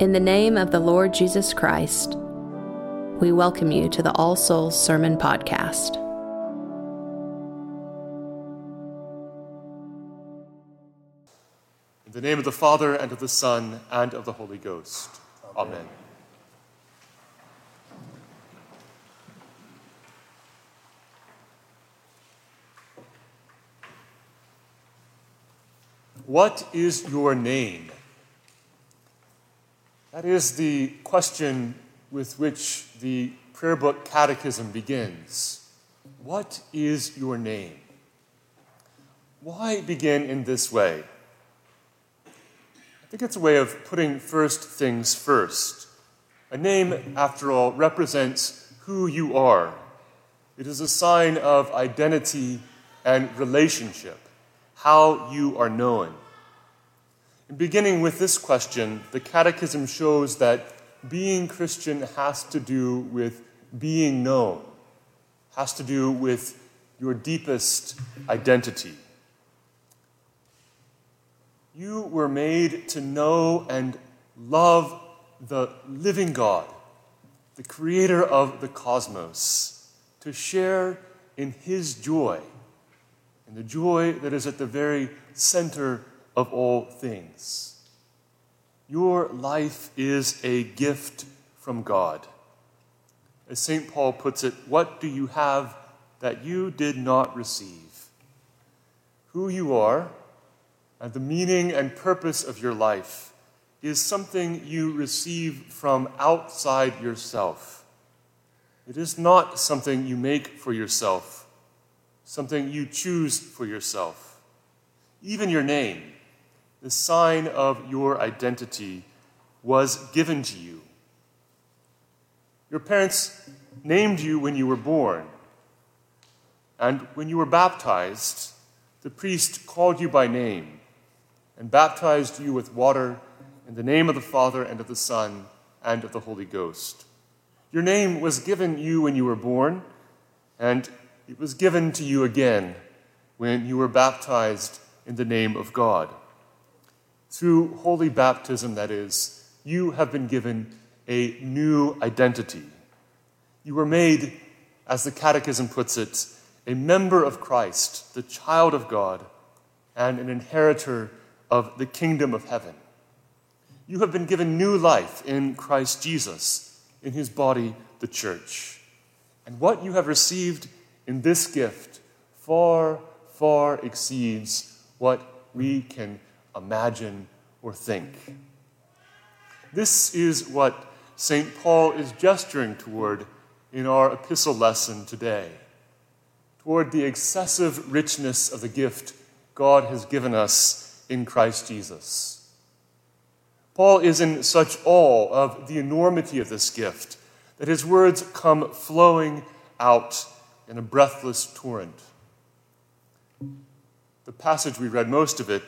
In the name of the Lord Jesus Christ, we welcome you to the All Souls Sermon Podcast. In the name of the Father, and of the Son, and of the Holy Ghost. Amen. Amen. What is your name? That is the question with which the prayer book catechism begins. What is your name? Why begin in this way? I think it's a way of putting first things first. A name, after all, represents who you are. It is a sign of identity and relationship, how you are known. In beginning with this question, the Catechism shows that being Christian has to do with being known, has to do with your deepest identity. You were made to know and love the living God, the creator of the cosmos, to share in his joy, in the joy that is at the very center of all things. Your life is a gift from God. As St. Paul puts it, what do you have that you did not receive? Who you are and the meaning and purpose of your life is something you receive from outside yourself. It is not something you make for yourself, something you choose for yourself. Even your name the sign of your identity was given to you. Your parents named you when you were born, and when you were baptized, the priest called you by name and baptized you with water in the name of the Father and of the Son and of the Holy Ghost. Your name was given you when you were born, and it was given to you again when you were baptized in the name of God. Through holy baptism, that is, you have been given a new identity. You were made, as the Catechism puts it, a member of Christ, the child of God, and an inheritor of the kingdom of heaven. You have been given new life in Christ Jesus, in his body, the church. And what you have received in this gift far, far exceeds what we can imagine, or think. This is what St. Paul is gesturing toward in our epistle lesson today, toward the excessive richness of the gift God has given us in Christ Jesus. Paul is in such awe of the enormity of this gift that his words come flowing out in a breathless torrent. The passage we read most of it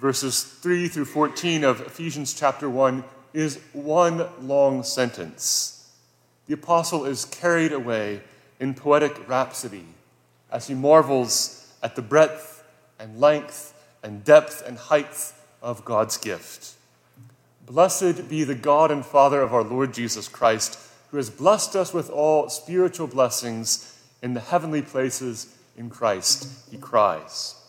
verses 3 through 14 of Ephesians chapter 1 is one long sentence. The apostle is carried away in poetic rhapsody as he marvels at the breadth and length and depth and height of God's gift. Blessed be the God and Father of our Lord Jesus Christ, who has blessed us with all spiritual blessings in the heavenly places in Christ, he cries.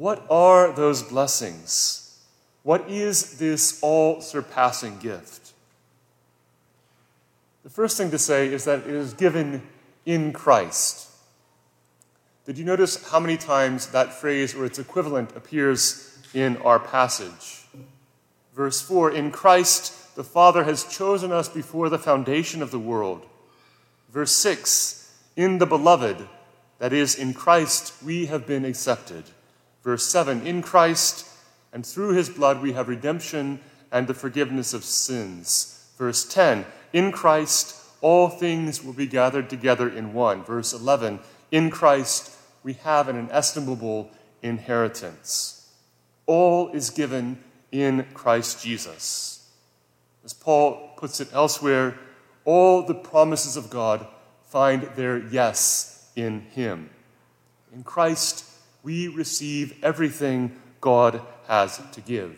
What are those blessings? What is this all surpassing gift? The first thing to say is that it is given in Christ. Did you notice how many times that phrase or its equivalent appears in our passage? Verse 4 In Christ, the Father has chosen us before the foundation of the world. Verse 6 In the Beloved, that is, in Christ, we have been accepted. Verse 7 In Christ and through his blood we have redemption and the forgiveness of sins. Verse 10 In Christ all things will be gathered together in one. Verse 11 In Christ we have an inestimable inheritance. All is given in Christ Jesus. As Paul puts it elsewhere, all the promises of God find their yes in him. In Christ, we receive everything God has to give.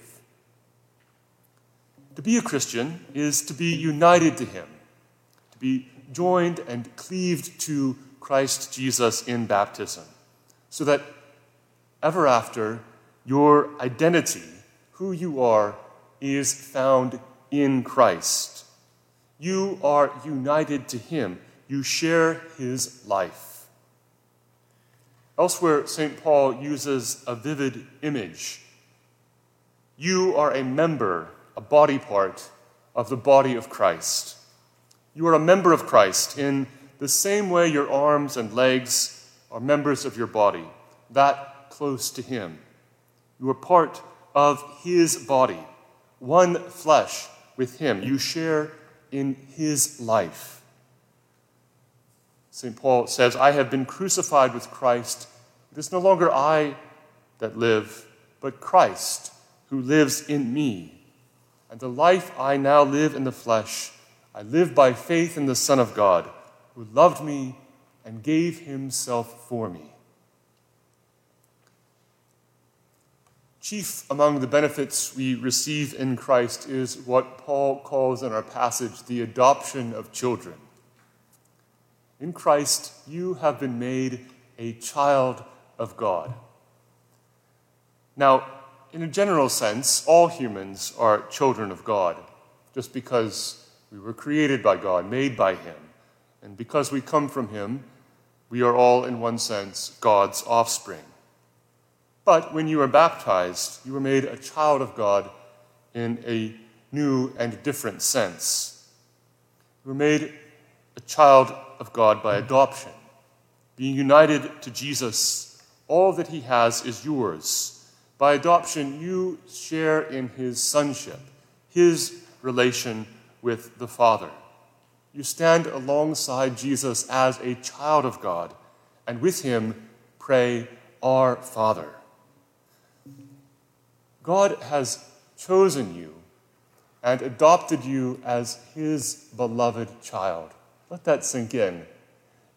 To be a Christian is to be united to Him, to be joined and cleaved to Christ Jesus in baptism, so that ever after your identity, who you are, is found in Christ. You are united to Him, you share His life. Elsewhere, St. Paul uses a vivid image. You are a member, a body part of the body of Christ. You are a member of Christ in the same way your arms and legs are members of your body, that close to Him. You are part of His body, one flesh with Him. You share in His life. St. Paul says, I have been crucified with Christ. It is no longer I that live, but Christ who lives in me. And the life I now live in the flesh, I live by faith in the Son of God, who loved me and gave himself for me. Chief among the benefits we receive in Christ is what Paul calls in our passage the adoption of children. In Christ, you have been made a child of God. Now, in a general sense, all humans are children of God, just because we were created by God, made by Him. And because we come from Him, we are all, in one sense, God's offspring. But when you are baptized, you are made a child of God in a new and different sense. You are made a child of God by adoption. Being united to Jesus, all that he has is yours. By adoption, you share in his sonship, his relation with the Father. You stand alongside Jesus as a child of God, and with him pray, Our Father. God has chosen you and adopted you as his beloved child. Let that sink in.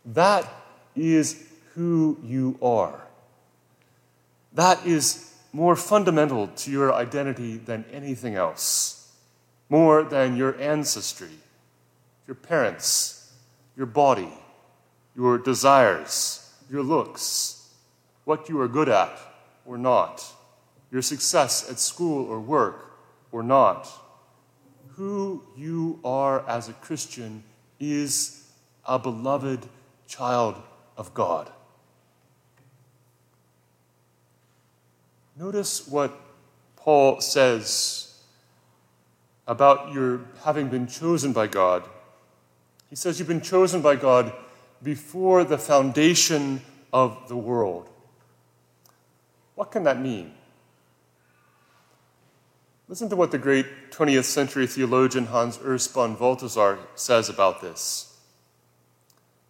That is who you are. That is more fundamental to your identity than anything else, more than your ancestry, your parents, your body, your desires, your looks, what you are good at or not your success at school or work or not. Who you are as a Christian is a beloved child of God. Notice what Paul says about your having been chosen by God. He says you've been chosen by God before the foundation of the world. What can that mean? Listen to what the great 20th century theologian Hans Urs von Balthasar says about this.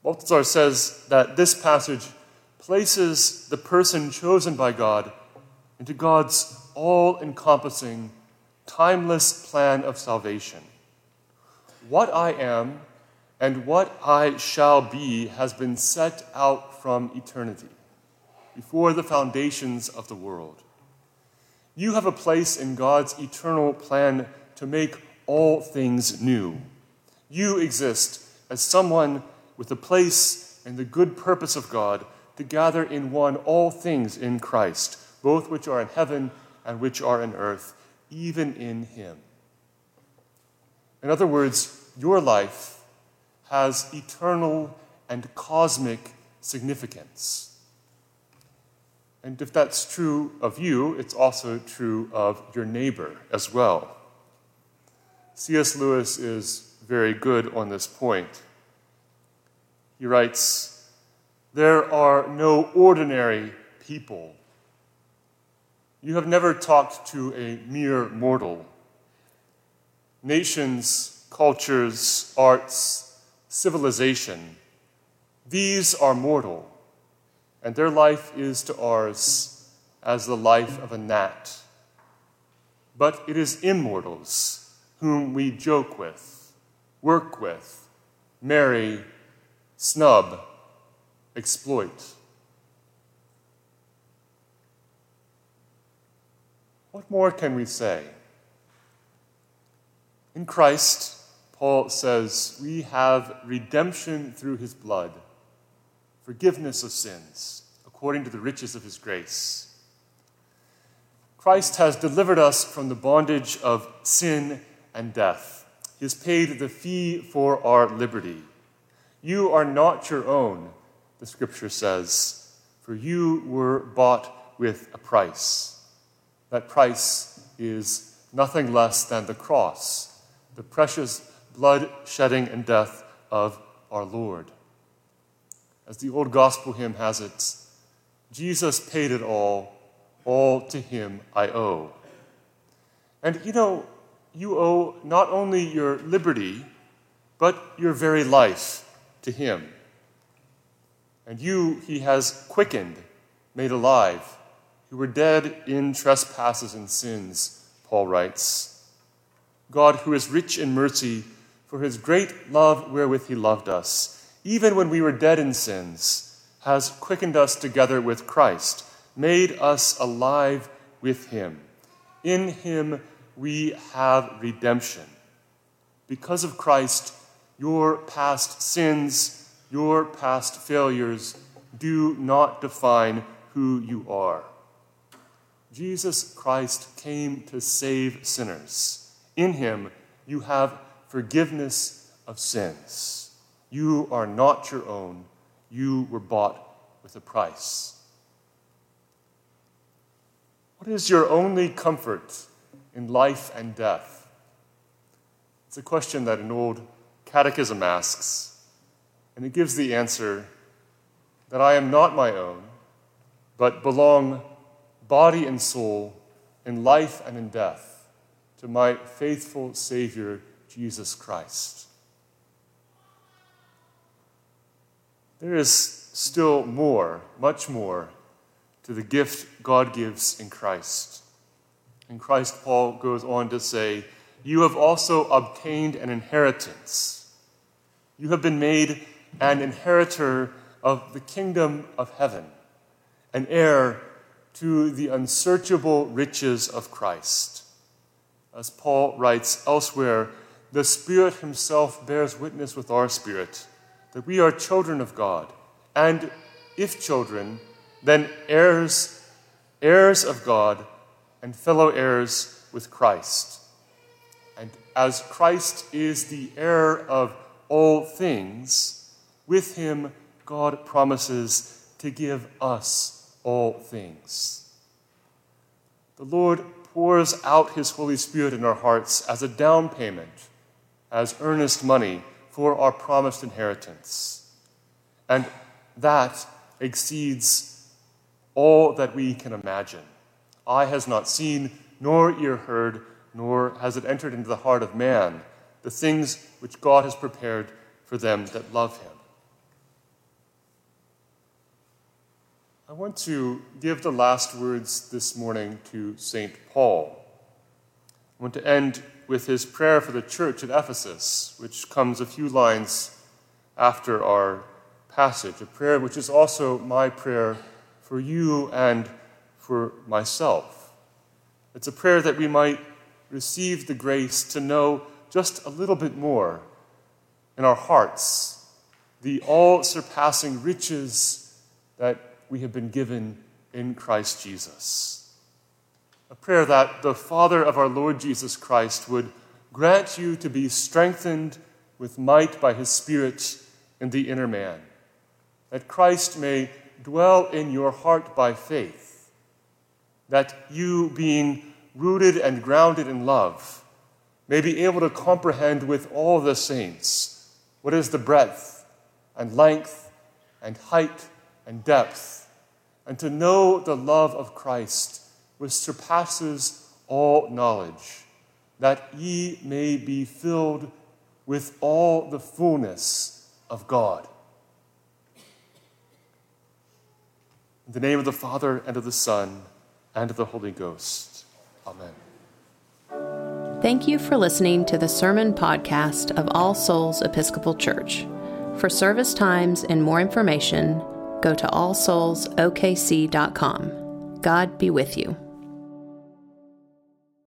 Balthasar says that this passage places the person chosen by God into God's all encompassing, timeless plan of salvation. What I am and what I shall be has been set out from eternity, before the foundations of the world. You have a place in God's eternal plan to make all things new. You exist as someone with a place and the good purpose of God to gather in one all things in Christ, both which are in heaven and which are in earth, even in Him. In other words, your life has eternal and cosmic significance. And if that's true of you, it's also true of your neighbor as well. C.S. Lewis is very good on this point. He writes There are no ordinary people. You have never talked to a mere mortal. Nations, cultures, arts, civilization, these are mortal and their life is to ours as the life of a gnat. But it is immortals whom we joke with, work with, marry, snub, exploit. What more can we say? In Christ, Paul says, we have redemption through his blood, forgiveness of sins, according to the riches of his grace. Christ has delivered us from the bondage of sin and death. He has paid the fee for our liberty. You are not your own, the scripture says, for you were bought with a price. That price is nothing less than the cross, the precious blood shedding and death of our Lord. As the old gospel hymn has it, Jesus paid it all, all to him I owe. And you know, you owe not only your liberty, but your very life to him. And you he has quickened, made alive, who were dead in trespasses and sins, Paul writes. God, who is rich in mercy, for his great love wherewith he loved us, even when we were dead in sins, has quickened us together with Christ, made us alive with him. In him we have redemption. Because of Christ, your past sins, your past failures do not define who you are. Jesus Christ came to save sinners. In him, you have forgiveness of sins. You are not your own, you were bought with a price. What is your only comfort in life and death? It's a question that an old Catechism asks, and it gives the answer that I am not my own, but belong body and soul in life and in death to my faithful Savior, Jesus Christ. There is still more, much more, to the gift God gives in Christ. In Christ, Paul goes on to say, You have also obtained an inheritance you have been made an inheritor of the kingdom of heaven, an heir to the unsearchable riches of Christ. As Paul writes elsewhere, the Spirit Himself bears witness with our spirit that we are children of God, and if children, then heirs, heirs of God, and fellow heirs with Christ. And as Christ is the heir of all things, with him God promises to give us all things. The Lord pours out his Holy Spirit in our hearts as a down payment, as earnest money for our promised inheritance. And that exceeds all that we can imagine. Eye has not seen, nor ear heard, nor has it entered into the heart of man the things which God has prepared for them that love Him. I want to give the last words this morning to St. Paul. I want to end with his prayer for the church at Ephesus, which comes a few lines after our passage, a prayer which is also my prayer for you and for myself. It's a prayer that we might receive the grace to know just a little bit more in our hearts the all surpassing riches that we have been given in Christ Jesus. A prayer that the Father of our Lord Jesus Christ would grant you to be strengthened with might by his Spirit in the inner man, that Christ may dwell in your heart by faith, that you, being rooted and grounded in love, may be able to comprehend with all the saints what is the breadth and length and height and depth, and to know the love of Christ which surpasses all knowledge, that ye may be filled with all the fullness of God. In the name of the Father, and of the Son, and of the Holy Ghost. Amen. Thank you for listening to the sermon podcast of All Souls Episcopal Church. For service times and more information, go to allsoulsokc.com. God be with you.